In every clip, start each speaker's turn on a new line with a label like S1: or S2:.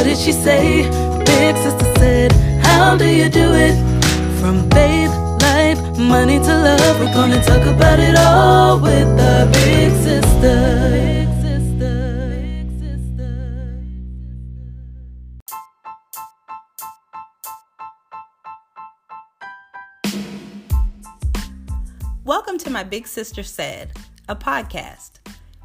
S1: What did she say? Big sister said, How do you do it? From babe, life, money to love. We're gonna talk about it all with sister. Big sister.
S2: Welcome to My Big Sister Said, a podcast.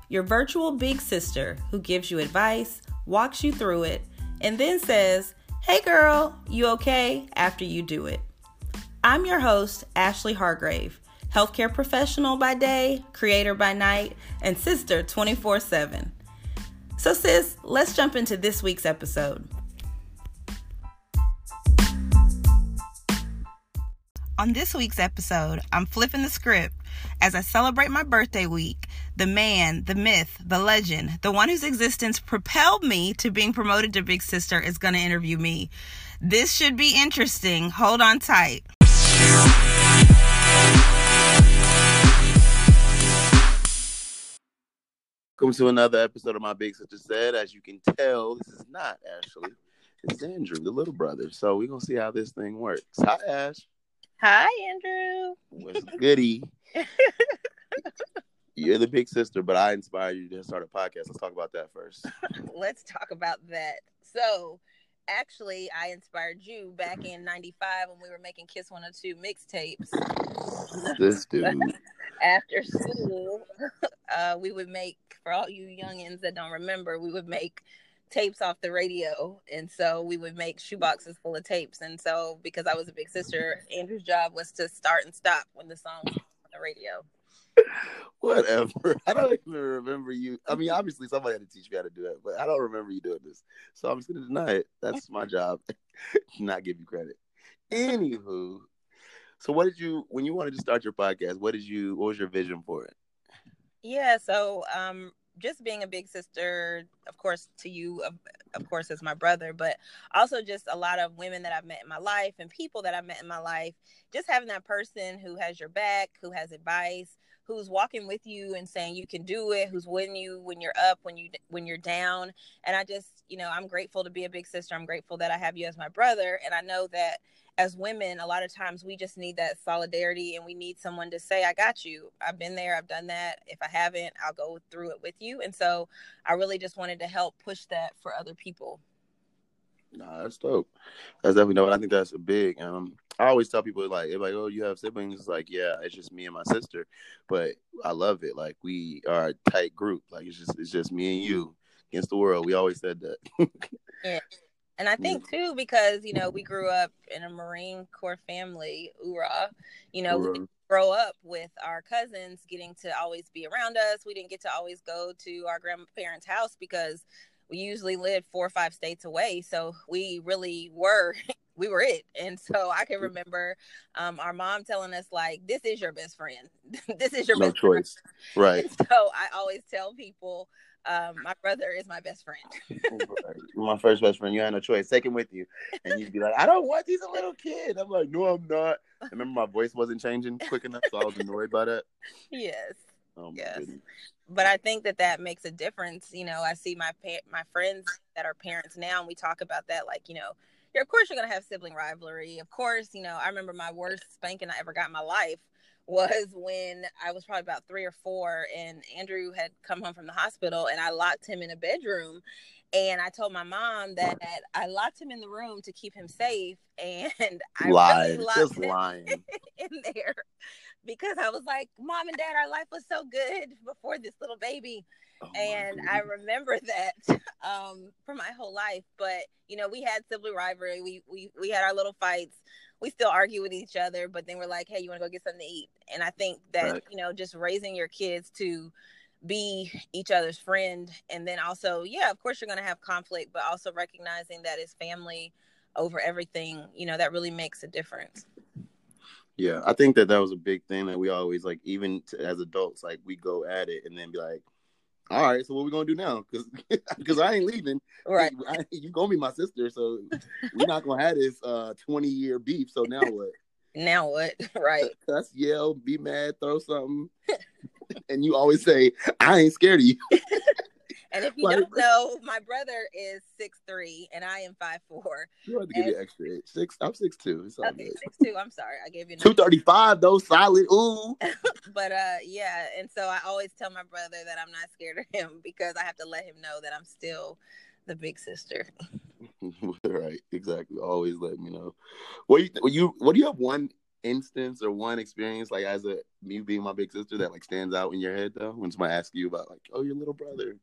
S2: Your virtual big sister who gives you advice, walks you through it, and then says, Hey girl, you okay? after you do it. I'm your host, Ashley Hargrave, healthcare professional by day, creator by night, and sister 24 7. So, sis, let's jump into this week's episode. On this week's episode, I'm flipping the script as I celebrate my birthday week. The man, the myth, the legend, the one whose existence propelled me to being promoted to Big Sister is going to interview me. This should be interesting. Hold on tight.
S3: Welcome to another episode of My Big Sister Said. As you can tell, this is not Ashley. It's Andrew, the little brother. So we're gonna see how this thing works. Hi Ash.
S2: Hi, Andrew.
S3: What's goody? You're the big sister, but I inspired you to start a podcast. Let's talk about that first.
S2: Let's talk about that. So, actually, I inspired you back in 95 when we were making Kiss 102 mixtapes.
S3: This dude.
S2: After school, uh, we would make, for all you youngins that don't remember, we would make tapes off the radio. And so we would make shoeboxes full of tapes. And so, because I was a big sister, Andrew's job was to start and stop when the song the radio.
S3: Whatever. I don't even remember you. I mean, obviously somebody had to teach me how to do that, but I don't remember you doing this. So I'm just gonna deny it. That's my job. Not give you credit. Anywho, so what did you when you wanted to start your podcast? What did you? What was your vision for it?
S2: Yeah, so um just being a big sister, of course, to you, of, of course, as my brother, but also just a lot of women that I've met in my life and people that I've met in my life. Just having that person who has your back, who has advice, who's walking with you and saying you can do it, who's with you when you're up, when you when you're down. And I just, you know, I'm grateful to be a big sister. I'm grateful that I have you as my brother, and I know that as women, a lot of times we just need that solidarity and we need someone to say, I got you. I've been there, I've done that. If I haven't, I'll go through it with you. And so I really just wanted to help push that for other people.
S3: Nah, that's dope. That's definitely dope. I think that's a big. Um, I always tell people like, like, oh, you have siblings. It's like, yeah, it's just me and my sister, but I love it. Like, we are a tight group. Like, it's just, it's just me and you against the world. We always said that.
S2: yeah. And I think too, because you know, we grew up in a Marine Corps family, Oorah. You know, we didn't grow up with our cousins getting to always be around us. We didn't get to always go to our grandparents' house because we usually lived four or five states away. So we really were we were it. And so I can remember um, our mom telling us like, "This is your best friend. this is your
S3: no
S2: best
S3: choice."
S2: Friend.
S3: Right.
S2: And so I always tell people um, my brother is my best friend.
S3: my first best friend. You had no choice. Take him with you, and you'd be like, "I don't want. He's a little kid." I'm like, "No, I'm not." I remember my voice wasn't changing quick enough, so I was annoyed by that.
S2: Yes.
S3: Oh,
S2: yes.
S3: goodness.
S2: But I think that that makes a difference. You know, I see my pa- my friends that are parents now, and we talk about that. Like, you know, you're, of course you're gonna have sibling rivalry. Of course, you know, I remember my worst spanking I ever got in my life was when I was probably about three or four, and Andrew had come home from the hospital, and I locked him in a bedroom. And I told my mom that I locked him in the room to keep him safe, and I
S3: Lying,
S2: really locked
S3: just
S2: him
S3: lying.
S2: in there because I was like, "Mom and Dad, our life was so good before this little baby."
S3: Oh,
S2: and I remember that um, for my whole life. But you know, we had sibling rivalry. We we we had our little fights. We still argue with each other, but then we're like, "Hey, you want to go get something to eat?" And I think that
S3: Right.
S2: you know, just raising your kids to be each other's friend, and then also, yeah, of course, you're going to have conflict, but also recognizing that it's family over everything. You know, that really makes a difference.
S3: Yeah, I think that that was a big thing that we always like, even to, as adults, like we go at it and then be like, "All right, so what we gonna do now?" Because because I ain't leaving.
S2: Right.
S3: I, you gonna be my sister, so we're not gonna have this uh twenty year beef. So now what?
S2: Now what? right.
S3: Cuss, yell, be mad, throw something, and you always say, "I ain't scared of you."
S2: And if you
S3: Like-
S2: don't know, my brother is six three and I am five four.
S3: You have to give you extra age. Six. I'm six two. It's all
S2: Okay,
S3: good.
S2: six two. I'm sorry, I gave you.
S3: Two thirty five though. Solid. Ooh.
S2: But uh, yeah, and so I always tell my brother that I'm not scared of him because I have to let him know that I'm still the big sister.
S3: right. Exactly. Always let me know. What you, what you what do you have one instance or one experience like as a me being my big sister that like stands out in your head though when somebody asks you about like oh your little brother.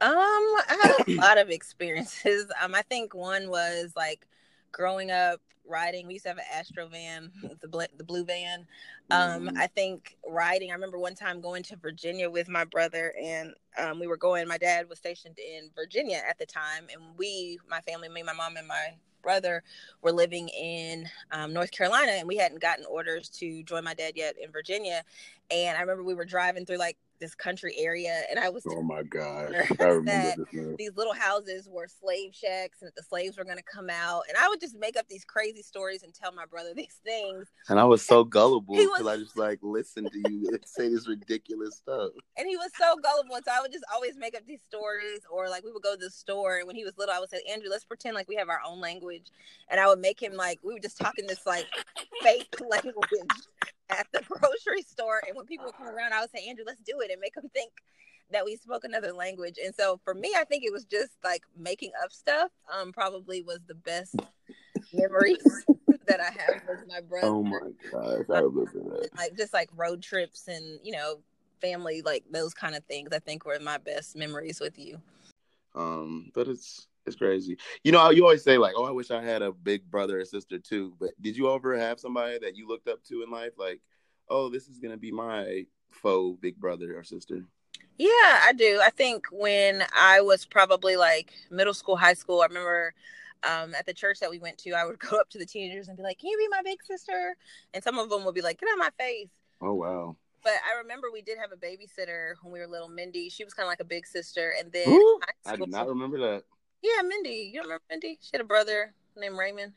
S2: Um, I had a lot of experiences. Um, I think one was like growing up riding. We used to have an Astro van, the bl- the blue van. Um,
S3: Mhm.
S2: I think riding. I remember one time going to Virginia with my brother, and um, we were going. My dad was stationed in Virginia at the time, and we, my family, me, my mom, and my brother, were living in um, North Carolina, and we hadn't gotten orders to join my dad yet in Virginia. And I remember we were driving through like this country area, and I was
S3: Oh my
S2: god!
S3: I remember this now.
S2: these little houses were slave shacks and that the slaves were going to come out and i would just make up these crazy stories and tell my brother these things
S3: And I was so gullible because
S2: was-
S3: I just like listen to you say this ridiculous stuff.
S2: and he was so gullible so i would just always make up these stories or like we would go to the store and when he was little i would say andrew let's pretend like we have our own language and i would make him like we were just talking this like fake language at the grocery store and when people would come around i would say andrew let's do it and make them think that we spoke another language. And so for me i think it was just like making up stuff um probably was the best memories that i have with my brother.
S3: Oh my gosh, I remember that.
S2: like just like road trips and you know family like those kind of things i think were my best memories with you.
S3: Um, but it's it's crazy. You know, you always say like, "Oh, I wish I had a big brother or sister too." But did you ever have somebody that you looked up to in life, like, "Oh, this is gonna be my faux big brother or sister"?
S2: yeah i do i think when i was probably like middle school high school i remember um, at the church that we went to i would go up to the teenagers and be like can you be my big sister and some of them would be like get out of my face
S3: Oh wow!
S2: but i remember we did have a babysitter when we were little mindy she was kind of like a big sister and then
S3: Ooh, I did not remember that.
S2: Yeah mindy you remember mindy she had a brother named raymond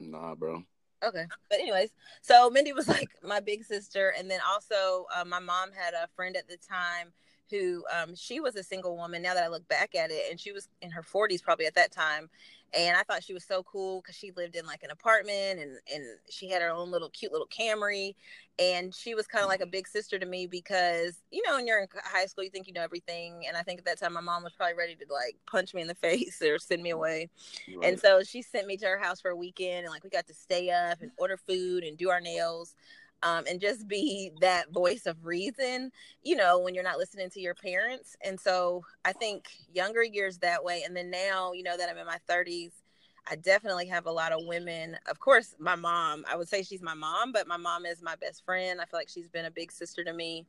S3: Nah, bro.
S2: Okay. But anyways, so Mindy was like my big sister, and then also uh, my mom had a friend at the time who um, she was a single woman. Now that I look back at it, and she was in her forties probably at that time, and I thought she was so cool because she lived in like an apartment and and she had her own little cute little Camry, and she was kind of like a big sister to me because you know when you're in high school you think you know everything, and I think at that time my mom was probably ready to like punch me in the face or send me away.
S3: Right.
S2: And so she sent me to her house for a weekend, and like we got to stay up and order food and do our nails, um, and just be that voice of reason, you know, when you're not listening to your parents. And so I think younger years that way, and then now, you know, that I'm in my 30s, I definitely have a lot of women. Of course, my mom, I would say she's my mom, but my mom is my best friend. I feel like she's been a big sister to me.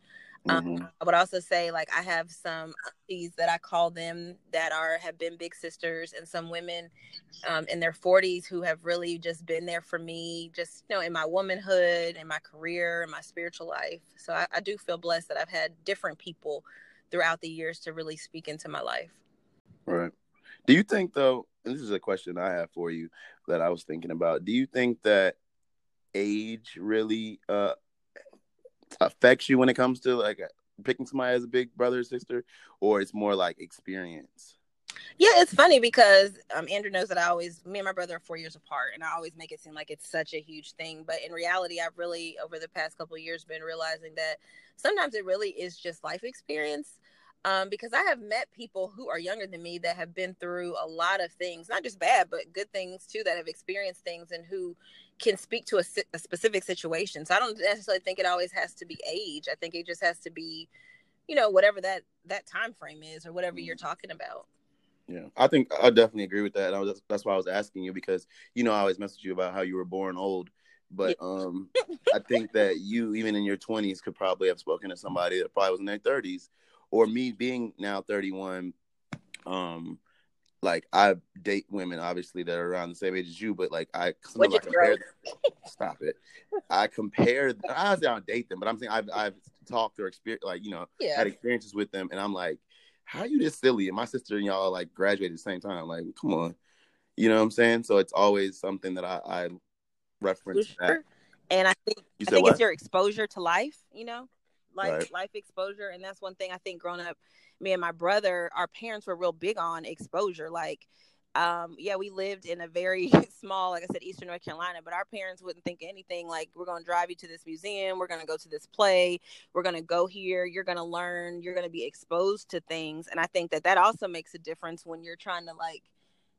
S2: Um,
S3: Mhm.
S2: I would also say like I have some aunties that I call them that are have been big sisters, and some women um, in their 40s who have really just been there for me, just you know, in my womanhood, in my career, in my spiritual life. So I, I do feel blessed that I've had different people throughout the years to really speak into my life.
S3: Right. Do you think though, and this is a question I have for you that I was thinking about. Do you think that age really uh affects you when it comes to like picking somebody as a big brother or sister, or it's more like experience?
S2: Yeah, it's funny because um, Andrew knows that I always, me and my brother are four years apart, and I always make it seem like it's such a huge thing. But in reality, I've really, over the past couple years, been realizing that sometimes it really is just life experience. Um, because I have met people who are younger than me that have been through a lot of things, not just bad, but good things too, that have experienced things and who can speak to a, a specific situation. So I don't necessarily think it always has to be age. I think it just has to be, you know, whatever that that time frame is or whatever you're talking about.
S3: Yeah, I think I definitely agree with that. I was that's why I was asking you because you know I always message you about how you were born old, but um, I think that you even in your twenties could probably have spoken to somebody that probably was in their thirties, or me being now thirty one, um, like I date women obviously that are around the same age as you, but like I I compare. Stop it! I compare. I say I don't date them, but I'm saying I've I've talked or experienced like you know
S2: Yeah.
S3: had experiences with them, and I'm like, how you this silly? And my sister and y'all like graduated at the same time. Like, come on, you know what I'm saying? So it's always something that I, I reference. That.
S2: Sure. And I think I think
S3: what?
S2: it's your exposure to life, you know. life
S3: Right.
S2: life exposure, and that's one thing I think growing up, me and my brother, our parents were real big on exposure. Like, um, yeah, we lived in a very small, like I said, Eastern North Carolina, but our parents wouldn't think anything like we're going to drive you to this museum, we're going to go to this play, we're going to go here, you're going to learn, you're going to be exposed to things, and I think that that also makes a difference when you're trying to like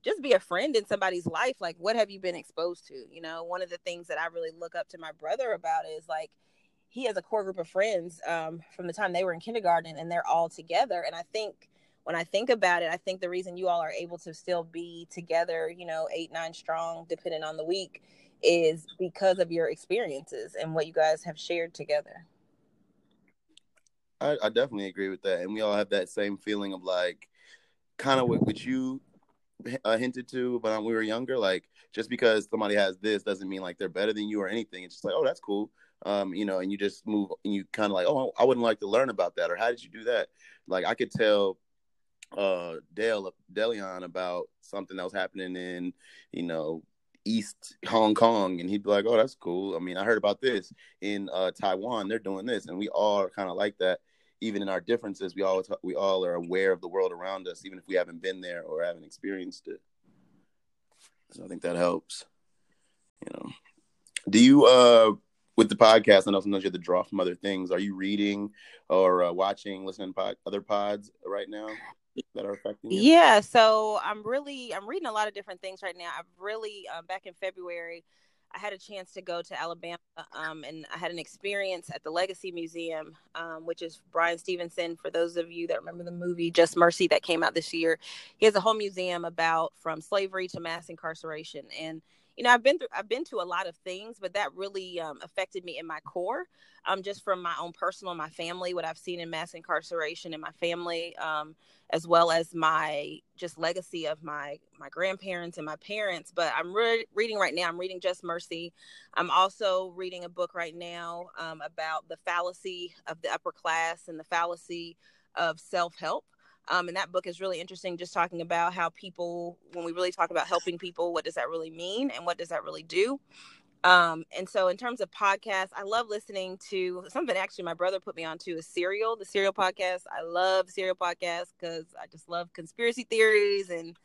S2: just be a friend in somebody's life like what have you been exposed to you know one of the things that i really look up to my brother about is like he has a core group of friends um, from the time they were in kindergarten and they're all together. And i think when i think about it i think the reason you all are able to still be together you know eight nine strong depending on the week is because of your experiences and what you guys have shared together.
S3: I, I definitely agree with that, and we all have that same feeling of like, kind of what, what you uh, hinted to, but when we were younger, like just because somebody has this doesn't mean like they're better than you or anything. It's just like, oh, that's cool, um, you know, and you just move and you kind of like, oh, I wouldn't like to learn about that, or how did you do that? Like I could tell uh Dale Delion about something that was happening in, you know, East Hong Kong, and he'd be like, "Oh, that's cool." I mean, I heard about this in uh, Taiwan. They're doing this, and we all are kind of like that. Even in our differences, we all we all are aware of the world around us, even if we haven't been there or haven't experienced it. So I think that helps. You know, do you uh with the podcast? I know sometimes you have to draw from other things. Are you reading or uh, watching, listening to pod, other pods right now that are affecting you?
S2: Yeah, so I'm really I'm reading a lot of different things right now. I've really um, back in February, I had a chance to go to Alabama, um, and I had an experience at the Legacy Museum, um, which is Bryan Stevenson. For those of you that remember the movie Just Mercy that came out this year, he has a whole museum about from slavery to mass incarceration, and you know I've been through I've been to a lot of things, but that really um, affected me in my core, um, just from my own personal, my family, what I've seen in mass incarceration in my family. Um, as well as my just legacy of my my grandparents and my parents but i'm re- reading right now i'm reading just mercy i'm also reading a book right now um, about the fallacy of the upper class and the fallacy of self-help um, and that book is really interesting just talking about how people when we really talk about helping people what does that really mean and what does that really do um, and so in terms of podcasts, I love listening to something actually my brother put me on to is Serial, the Serial podcast. I love Serial podcasts because I just love conspiracy theories and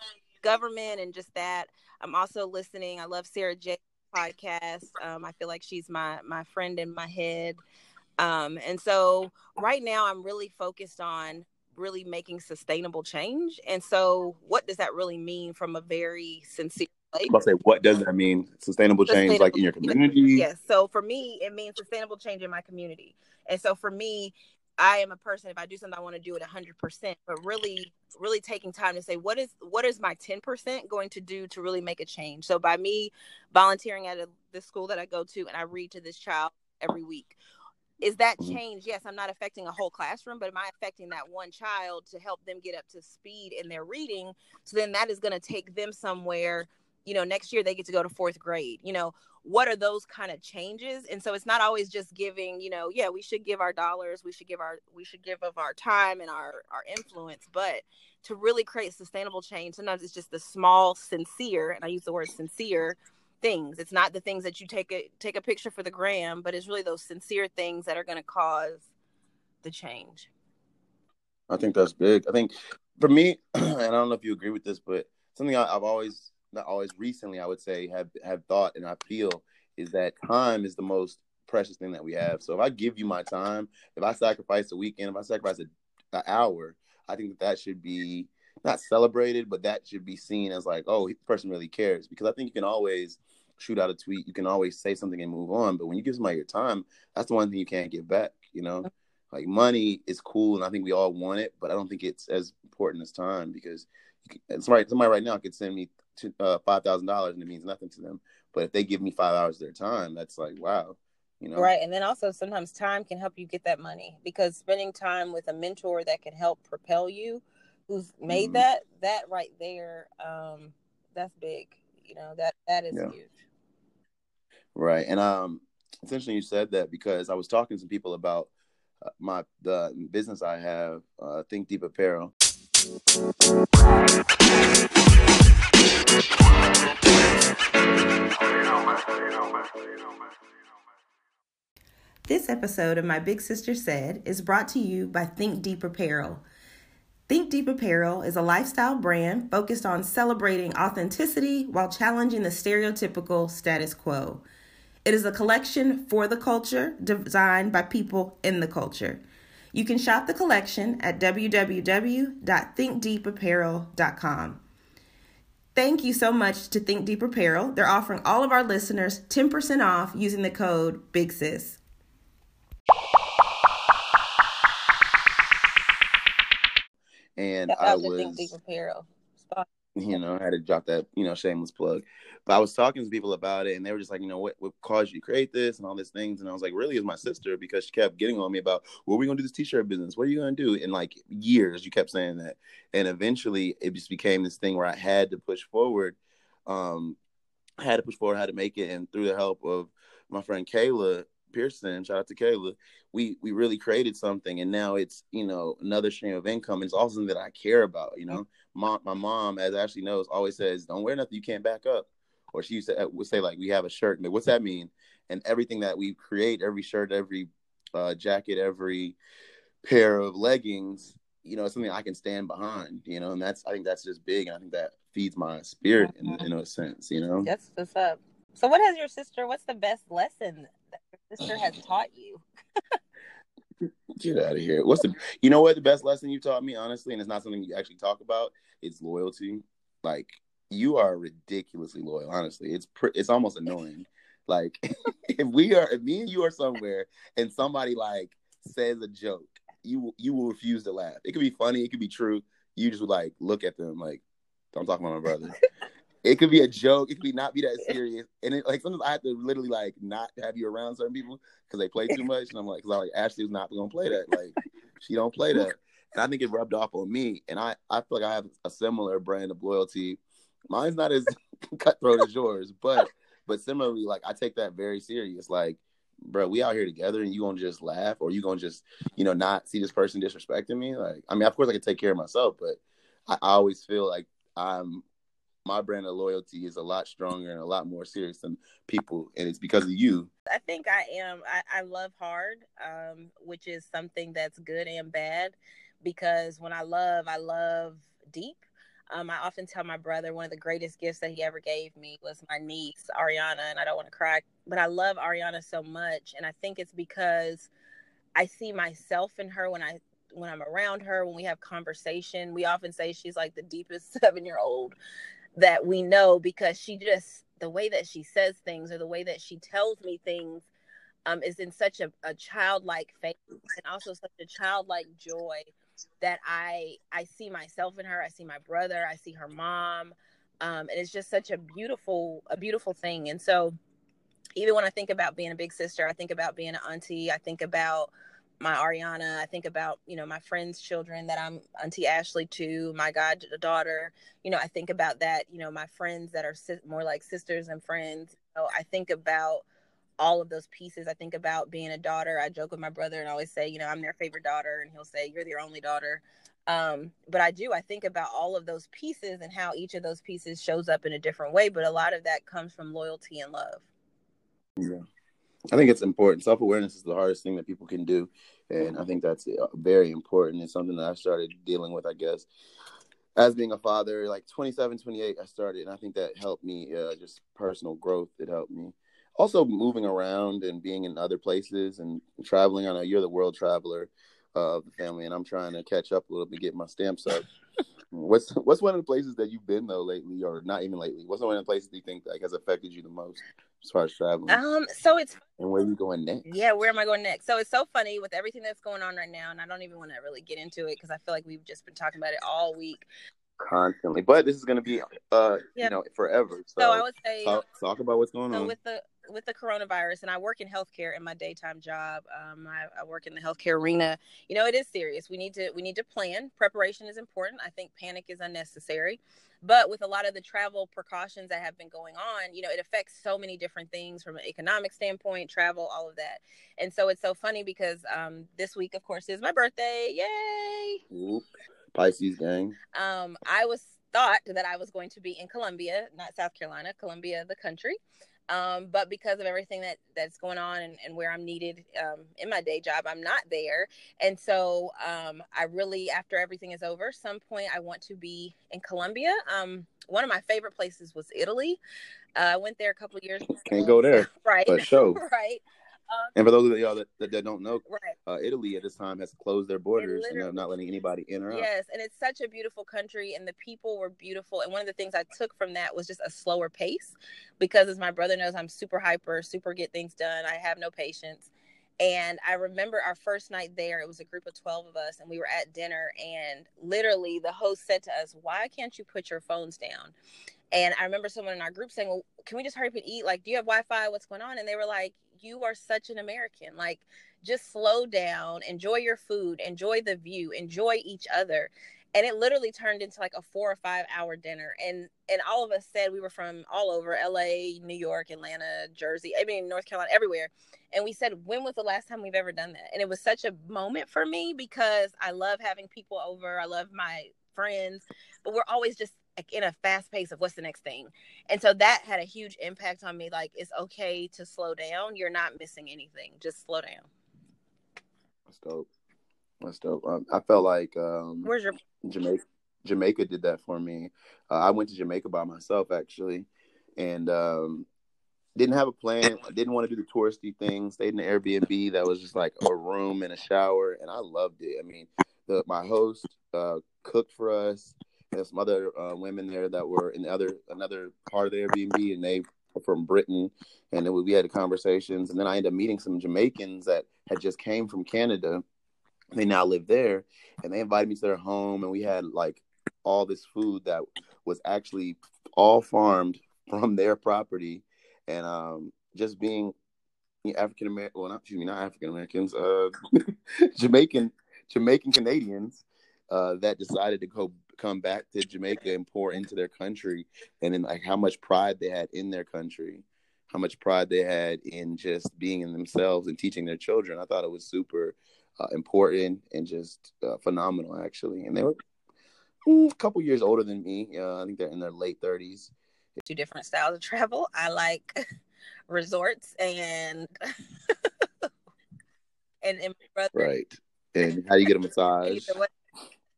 S2: government and just that. I'm also listening. I love Sarah J podcast. Um, I feel like she's my my friend in my head. Um, and so right now I'm really focused on really making sustainable change. And so what does that really mean from a very sincere place?
S3: To say, what does that mean? Sustainable change, like in your community?
S2: Yes. So for me, it means sustainable change in my community. And so for me, I am a person. If I do something, I want to do it 100%. But really, really taking time to say, what is what is my 10% going to do to really make a change? So by me volunteering at a, the school that I go to, and I read to this child every week, is that
S3: Mhm.
S2: change? Yes, I'm not affecting a whole classroom, but am I affecting that one child to help them get up to speed in their reading? So then that is going to take them somewhere. You know, next year they get to go to fourth grade. You know, what are those kind of changes? And so it's not always just giving. You know, yeah, we should give our dollars, we should give our, we should give of our time and our our influence, but to really create sustainable change, sometimes it's just the small, sincere, and I use the word sincere things. It's not the things that you take a take a picture for the gram, but it's really those sincere things that are going to cause the change.
S3: I think that's big. I think for me, and I don't know if you agree with this, but something I, I've always, not always, recently, I would say, have have thought and I feel is that time is the most precious thing that we have. So if I give you my time, if I sacrifice a weekend, if I sacrifice a, an hour, I think that that should be not celebrated, but that should be seen as like, oh, the person really cares. Because I think you can always shoot out a tweet, you can always say something and move on. But when you give somebody your time, that's the one thing you can't get back. You know, like money is cool, and I think we all want it, but I don't think it's as important as time because you can, somebody somebody right now could send me to, uh, five thousand dollars and it means nothing to them. But if they give me five hours of their time, that's like wow. You know?
S2: Right. And then also sometimes time can help you get that money because spending time with a mentor that can help propel you, who's made
S3: Mhm.
S2: that, that right there, um, that's big. You know, that that is
S3: Yeah.
S2: huge.
S3: Right. And um interesting you said that because I was talking to some people about uh, my the business I have, uh, Think Deep Apparel.
S4: This episode of My Big Sister Said is brought to you by Think Deep Apparel. Think Deep Apparel is a lifestyle brand focused on celebrating authenticity while challenging the stereotypical status quo. It is a collection for the culture designed by people in the culture. You can shop the collection at www.thinkdeepapparel.com. Thank you so much to Think Deep Apparel. They're offering all of our listeners 10% off using the code BIGSIS.
S3: And I was
S2: Think Deep Apparel. Spot.
S3: You know, I had to drop that, you know, shameless plug. But I was talking to people about it, and they were just like, you know, what what caused you to create this and all these things. And I was like, really, is my sister because she kept getting on me about, what well, we're gonna do this t-shirt business. What are you gonna do? In like years, you kept saying that, and eventually, it just became this thing where I had to push forward. Um, I had to push forward, how to make it, and through the help of my friend Kayla Pearson, shout out to Kayla, we we really created something, and now it's you know another stream of income. It's also something that I care about. You know, mom, my mom, as Ashley knows, always says, "Don't wear nothing you can't back up." Or she used to uh, would say like, "We have a shirt." What's that mean? And everything that we create, every shirt, every uh, jacket, every pair of leggings, you know, it's something I can stand behind. You know, and that's I think that's just big, and I think that feeds my spirit in, in a sense. You know.
S2: That's what's up. So, what has your sister? What's the best lesson sister has taught you?
S3: Get out of here. What's the you know what the best lesson you taught me, honestly, and it's not something you actually talk about, it's loyalty. Like you are ridiculously loyal, honestly. It's pr- it's almost annoying. like if we are if me and you are somewhere and somebody like says a joke, you you will refuse to laugh. It could be funny, it could be true. You just would like look at them like, don't talk about my brother. It could be a joke. It could be not be that serious. And it, like sometimes I have to literally like not have you around certain people because they play too much. And I'm like, because I'm like Ashley's not gonna play that. Like she don't play that. And I think it rubbed off on me. And I I feel like I have a similar brand of loyalty. Mine's not as cutthroat as yours, but but similarly, like I take that very serious. Like, bro, we out here together, and you gonna just laugh, or you gonna just you know not see this person disrespecting me? Like, I mean, of course I can take care of myself, but I, I always feel like I'm my brand of loyalty is a lot stronger and a lot more serious than people, and it's because of you.
S2: I think I am. I, I love hard, um, which is something that's good and bad because when I love, I love deep. Um, I often tell my brother one of the greatest gifts that he ever gave me was my niece, Ariana, and I don't want to cry, but I love Ariana so much. And I think it's because I see myself in her when I when I'm around her, when we have conversation. We often say she's like the deepest seven year old that we know because she just the way that she says things or the way that she tells me things um, is in such a, a childlike faith and also such a childlike joy that I I see myself in her. I see my brother. I see her mom, um, and it's just such a beautiful a beautiful thing. And so, even when I think about being a big sister, I think about being an auntie. I think about my Ariana. I think about, you know, my friends' children that I'm Auntie Ashley to, my goddaughter. You know, I think about that, you know, my friends that are more like sisters and friends. So I think about all of those pieces. I think about being a daughter. I joke with my brother and always say, you know, I'm their favorite daughter. And he'll say, you're their only daughter. Um, but I do, I think about all of those pieces and how each of those pieces shows up in a different way. But a lot of that comes from loyalty and love.
S3: Yeah. I think it's important. Self awareness is the hardest thing that people can do, and I think that's uh, very important. It's something that I started dealing with, I guess, as being a father. Like 27, 28, I started, and I think that helped me. Uh, just personal growth. It helped me. Also, moving around and being in other places and traveling. I know you're the world traveler of the family, and I'm trying to catch up a little bit, get my stamps up. What's what's one of the places that you've been though lately, or not even lately? What's one of the places do you think like has affected you the most as far as traveling?
S2: Um, so it's
S3: and where are you going next?
S2: yeah, where am I going next? So it's so funny with everything that's going on right now, and I don't even want to really get into it because I feel like we've just been talking about it all week.
S3: Constantly, but this is going to be uh you know forever. So,
S2: So I would say
S3: talk, talk about what's going
S2: so
S3: on.
S2: with the with the coronavirus and i work in healthcare in my daytime job um, I, I work in the healthcare arena. You know it is serious. We need to we need to plan. Preparation is important. I think panic is unnecessary. But with a lot of the travel precautions that have been going on you know it affects so many different things from an economic standpoint travel all of that. And so it's so funny because um, this week of course is my birthday. Yay!
S3: Oop. Pisces gang.
S2: um, I was thought that I was going to be in Colombia, not South Carolina, Colombia, the country. Um, but because of everything that that's going on and, and where I'm needed um, in my day job, I'm not there. And so um, I really, after everything is over, some point I want to be in Colombia. Um, one of my favorite places was Italy. Uh, I went there a couple years. Ago.
S3: Can't go there,
S2: right?
S3: For sure,
S2: right.
S3: Um, and for those of y'all that, that, that don't know,
S2: right.
S3: uh, Italy at this time has closed their borders and they're not letting anybody in or out.
S2: Yes, and it's such a beautiful country, and the people were beautiful. And one of the things I took from that was just a slower pace, because as my brother knows, I'm super hyper, super get things done. I have no patience. And I remember our first night there, it was a group of 12 of us, and we were at dinner. And literally, the host said to us, Why can't you put your phones down? And I remember someone in our group saying, Well, can we just hurry up and eat? Like, do you have Wi Fi? What's going on? And they were like, You are such an American. Like, just slow down, enjoy your food, enjoy the view, enjoy each other. And it literally turned into like a four or five hour dinner. And and all of us said we were from all over LA, New York, Atlanta, Jersey, I mean North Carolina, everywhere. And we said, when was the last time we've ever done that? And it was such a moment for me because I love having people over. I love my friends, but we're always just in a fast pace of what's the next thing. And so that had a huge impact on me. Like it's okay to slow down. You're not missing anything. Just slow down.
S3: That's dope. That's dope. Um, I felt like um,
S2: where's your
S3: Jamaica? Jamaica did that for me. Uh, I went to Jamaica by myself actually, and um, didn't have a plan. I didn't want to do the touristy thing. Stayed in an Airbnb that was just like a room and a shower, and I loved it. I mean, the, my host uh, cooked for us. There's some other uh, women there that were in the other another part of the Airbnb, and they were from Britain. And then we had conversations, and then I ended up meeting some Jamaicans that had just came from Canada. They now live there, and they invited me to their home, and we had like all this food that was actually all farmed from their property, and um, just being African American, well, not excuse me, not African Americans, uh, Jamaican Jamaican Canadians uh, that decided to go come back to Jamaica and pour into their country, and then like how much pride they had in their country, how much pride they had in just being in themselves and teaching their children. I thought it was super uh, important and just uh, phenomenal, actually. And they were a couple years older than me. Uh, I think they're in their late thirties.
S2: Two different styles of travel. I like resorts and and, and brother,
S3: right. And how do you get a massage?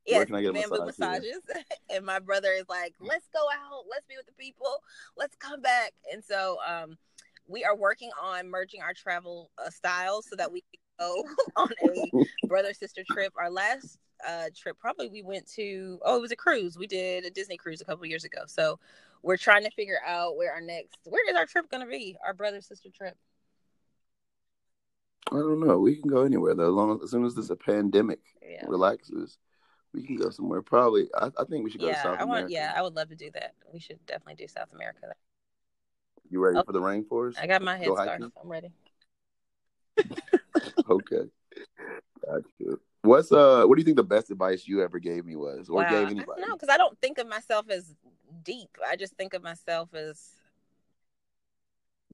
S2: Yes, Where can I get bamboo massages. and my brother is like, let's go out, let's be with the people, let's come back. And so um, we are working on merging our travel uh, styles so that we can go on a brother sister trip. Our last uh, trip, probably we went to, oh, it was a cruise. We did a Disney cruise a couple years ago. So we're trying to figure out where our next, where is our trip going to be? Our brother sister trip.
S3: I don't know. We can go anywhere though, as long as, as soon as this a pandemic yeah. relaxes we can go somewhere. Probably, I, I think we should go
S2: yeah,
S3: to South
S2: I want,
S3: America.
S2: Yeah, I would love to do that. We should definitely do South America.
S3: You ready oh, for the rainforest?
S2: I got my head started. I'm ready.
S3: okay, gotcha. What's uh? What do you think the best advice you ever gave me was, or wow. gave anybody?
S2: No, because I don't think of myself as deep. I just think of myself as.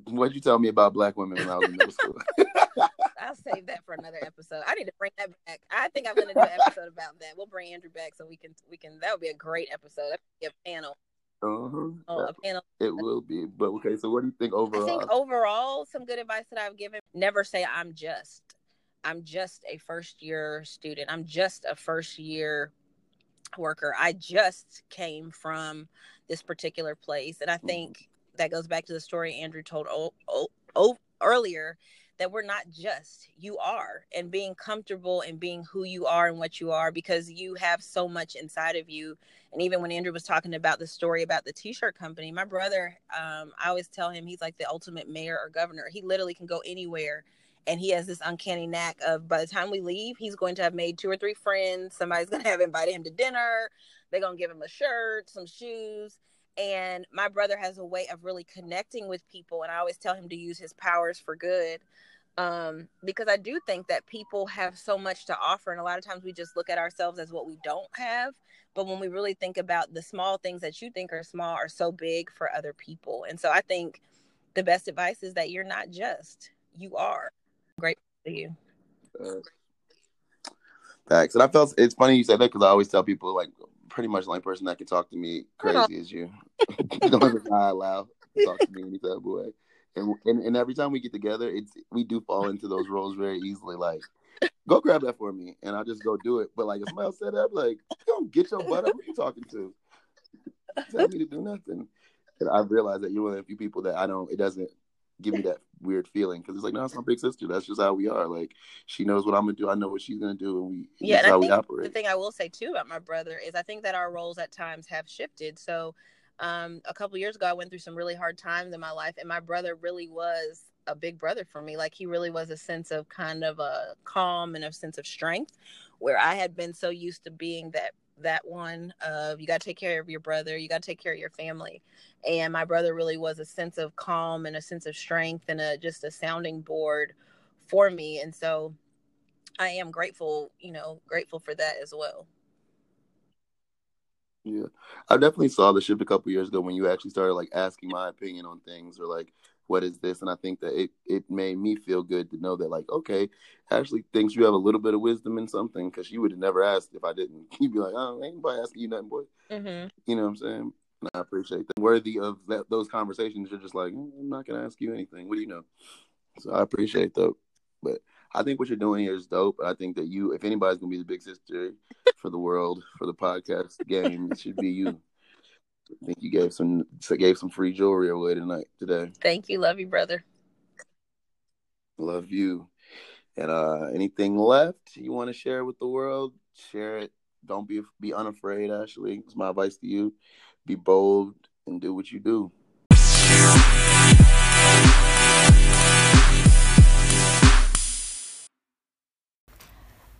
S3: What'd you tell me about black women when I was in middle school?
S2: I'll save that for another episode. I need to bring that back. I think I'm going to do an episode about that. We'll bring Andrew back so we can we can. That would be a great episode. That would be a panel.
S3: Uh-huh.
S2: Oh, a panel.
S3: It will be. But okay, so what do you think overall?
S2: I think overall, some good advice that I've given. Never say I'm just. I'm just a first year student. I'm just a first year worker. I just came from this particular place, and I mm-hmm. think mm-hmm. that goes back to the story Andrew told o- o- o- earlier that we're not just you are and being comfortable and being who you are and what you are because you have so much inside of you. And even when andrew was talking about the story about the t-shirt company my brother um, i always tell him he's like the ultimate mayor or governor. He literally can go anywhere and he has this uncanny knack of by the time we leave he's going to have made two or three friends. Somebody's going to have invited him to dinner. They're going to give him a shirt some shoes. And my brother has a way of really connecting with people. And i always tell him to use his powers for good um, because I do think that people have so much to offer, and a lot of times we just look at ourselves as what we don't have. But when we really think about the small things that you think are small are so big for other people, and so I think the best advice is that you're not just you are. Great to you. Uh,
S3: thanks, and I felt it's funny you said that because I always tell people like pretty much the only person that can talk to me crazy is you. only guy allowed to talk to me any type of way And, and and every time we get together, it's we do fall into those roles very easily. Like, go grab that for me, and I'll just go do it. But like, if somebody else said that, like, don't get your butt up. Who you talking to? Tell me to do nothing. And I've realized that you're one of the few people that I don't. It doesn't give me that weird feeling because it's like, no, it's my big sister. That's just how we are. Like, she knows what I'm gonna do. I know what she's gonna do, and we.
S2: Yeah, and I
S3: how we operate.
S2: the thing I will say too about my brother is I think that our roles at times have shifted. So, um, a couple years ago, I went through some really hard times in my life, and my brother really was a big brother for me. Like he really was a sense of kind of a calm and a sense of strength, where I had been so used to being that that one of you got to take care of your brother, you got to take care of your family, and my brother really was a sense of calm and a sense of strength and a just a sounding board for me, and so. I am grateful, you know, grateful for that as well.
S3: Yeah, I definitely saw the shift a couple years ago when you actually started like asking my opinion on things or like what is this, and I think that it it made me feel good to know that like okay, Ashley thinks you have a little bit of wisdom in something because you would have never asked if I didn't. You'd be like, oh, ain't nobody asking you nothing, boy.
S2: Mm-hmm.
S3: You know what I'm saying? And I appreciate that. Worthy of that, those conversations, you're just like, "Mm, I'm not gonna ask you anything. What do you know? So I appreciate that. But I think what you're doing here is dope. I think that you, if anybody's gonna be the big sister for the world for the podcast game, it should be you. I think you gave some gave some free jewelry away tonight today.
S2: Thank you. Love you, brother.
S3: Love you. And uh anything left you want to share with the world? Share it. Don't be be unafraid, Ashley. It's my advice to you. Be bold and do what you do.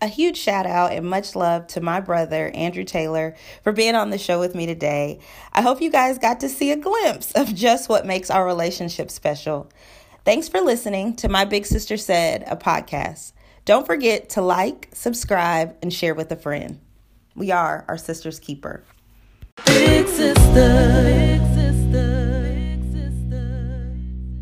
S4: A huge shout out and much love to my brother, Andrew Taylor, for being on the show with me today. I hope you guys got to see a glimpse of just what makes our relationship special. Thanks for listening to My Big Sister Said, a podcast. Don't forget to like, subscribe, and share with a friend. We are our sister's keeper.
S1: Big sister.